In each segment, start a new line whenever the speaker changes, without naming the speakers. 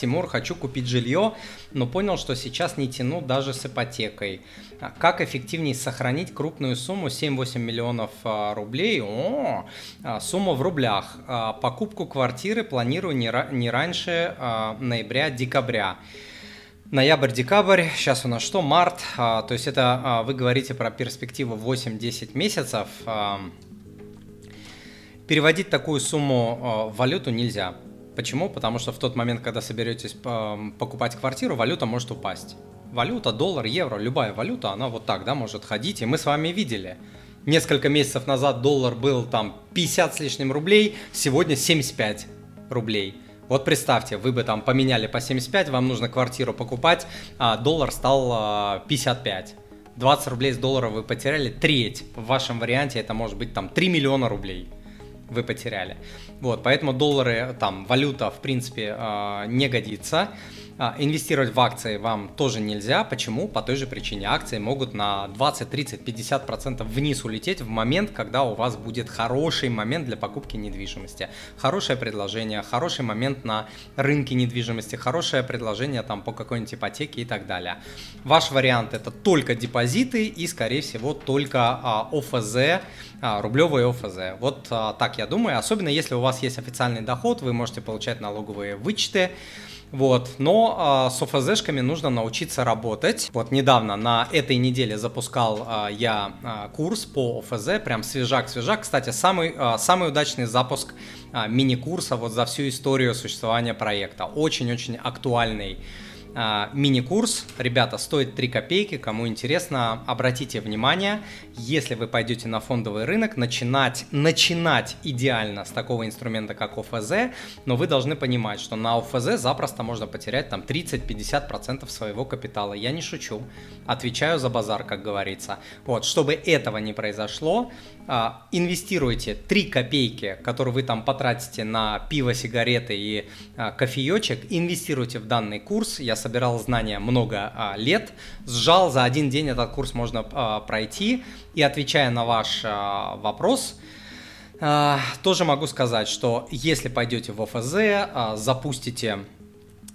Тимур, хочу купить жилье, но понял, что сейчас не тяну даже с ипотекой. А как эффективнее сохранить крупную сумму 7-8 миллионов а, рублей? О, а, сумма в рублях. Покупку квартиры планирую не, не раньше ноября-декабря. Ноябрь-декабрь, сейчас у нас что, март, то есть это вы говорите про перспективу 8-10 месяцев. Переводить такую сумму в валюту нельзя. Почему? Потому что в тот момент, когда соберетесь покупать квартиру, валюта может упасть. Валюта, доллар, евро, любая валюта, она вот так, да, может ходить. И мы с вами видели. Несколько месяцев назад доллар был там 50 с лишним рублей, сегодня 75 рублей. Вот представьте, вы бы там поменяли по 75, вам нужно квартиру покупать, а доллар стал 55. 20 рублей с доллара вы потеряли, треть. В вашем варианте это может быть там 3 миллиона рублей вы потеряли. Вот, поэтому доллары, там, валюта, в принципе, а, не годится. А, инвестировать в акции вам тоже нельзя. Почему? По той же причине. Акции могут на 20, 30, 50 процентов вниз улететь в момент, когда у вас будет хороший момент для покупки недвижимости. Хорошее предложение, хороший момент на рынке недвижимости, хорошее предложение там по какой-нибудь ипотеке и так далее. Ваш вариант это только депозиты и, скорее всего, только а, ОФЗ, а, рублевые ОФЗ. Вот а, так я думаю. Особенно если у вас есть официальный доход, вы можете получать налоговые вычеты. Вот, но а, с ОФЗшками нужно научиться работать. Вот недавно на этой неделе запускал а, я а, курс по ОФЗ, прям свежак-свежак. Кстати, самый, а, самый удачный запуск а, мини-курса вот за всю историю существования проекта. Очень-очень актуальный мини-курс. Ребята, стоит 3 копейки. Кому интересно, обратите внимание, если вы пойдете на фондовый рынок, начинать, начинать идеально с такого инструмента, как ОФЗ, но вы должны понимать, что на ОФЗ запросто можно потерять там 30-50% своего капитала. Я не шучу. Отвечаю за базар, как говорится. Вот, чтобы этого не произошло, а, инвестируйте 3 копейки, которые вы там потратите на пиво, сигареты и а, кофеечек, инвестируйте в данный курс. Я собирал знания много а, лет, сжал за один день этот курс можно а, пройти. И отвечая на ваш а, вопрос, а, тоже могу сказать, что если пойдете в ОФЗ, а, запустите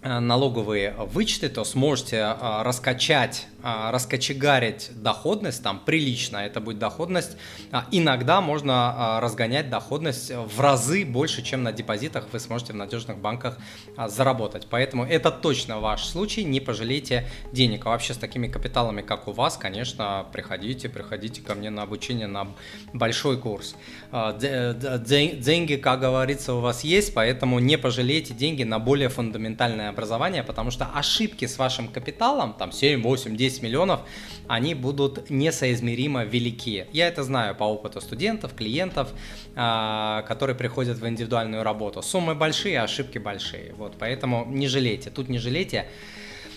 налоговые вычеты, то сможете а, раскачать а, раскочегарить доходность, там прилично это будет доходность, а, иногда можно разгонять доходность в разы больше, чем на депозитах вы сможете в надежных банках заработать. Поэтому это точно ваш случай, не пожалейте денег. А вообще с такими капиталами, как у вас, конечно, приходите, приходите ко мне на обучение на большой курс. Деньги, как говорится, у вас есть, поэтому не пожалейте деньги на более фундаментальное образование, потому что ошибки с вашим капиталом, там 7, 8, 10 10 миллионов, они будут несоизмеримо велики. Я это знаю по опыту студентов, клиентов, а, которые приходят в индивидуальную работу. Суммы большие, ошибки большие. Вот, поэтому не жалейте. Тут не жалейте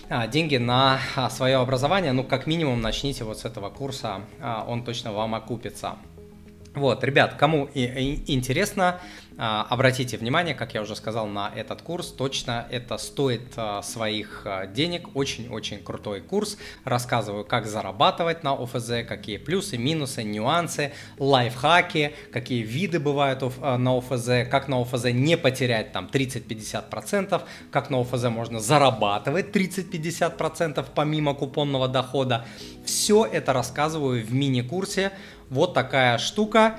а, деньги на а, свое образование, ну, как минимум, начните вот с этого курса, он точно вам окупится. Вот, ребят, кому интересно, а, обратите внимание, как я уже сказал, на этот курс. Точно это стоит а, своих а, денег. Очень-очень крутой курс. Рассказываю, как зарабатывать на ОФЗ, какие плюсы, минусы, нюансы, лайфхаки, какие виды бывают на ОФЗ, как на ОФЗ не потерять там 30-50%, как на ОФЗ можно зарабатывать 30-50% помимо купонного дохода. Все это рассказываю в мини-курсе. Вот такая штука.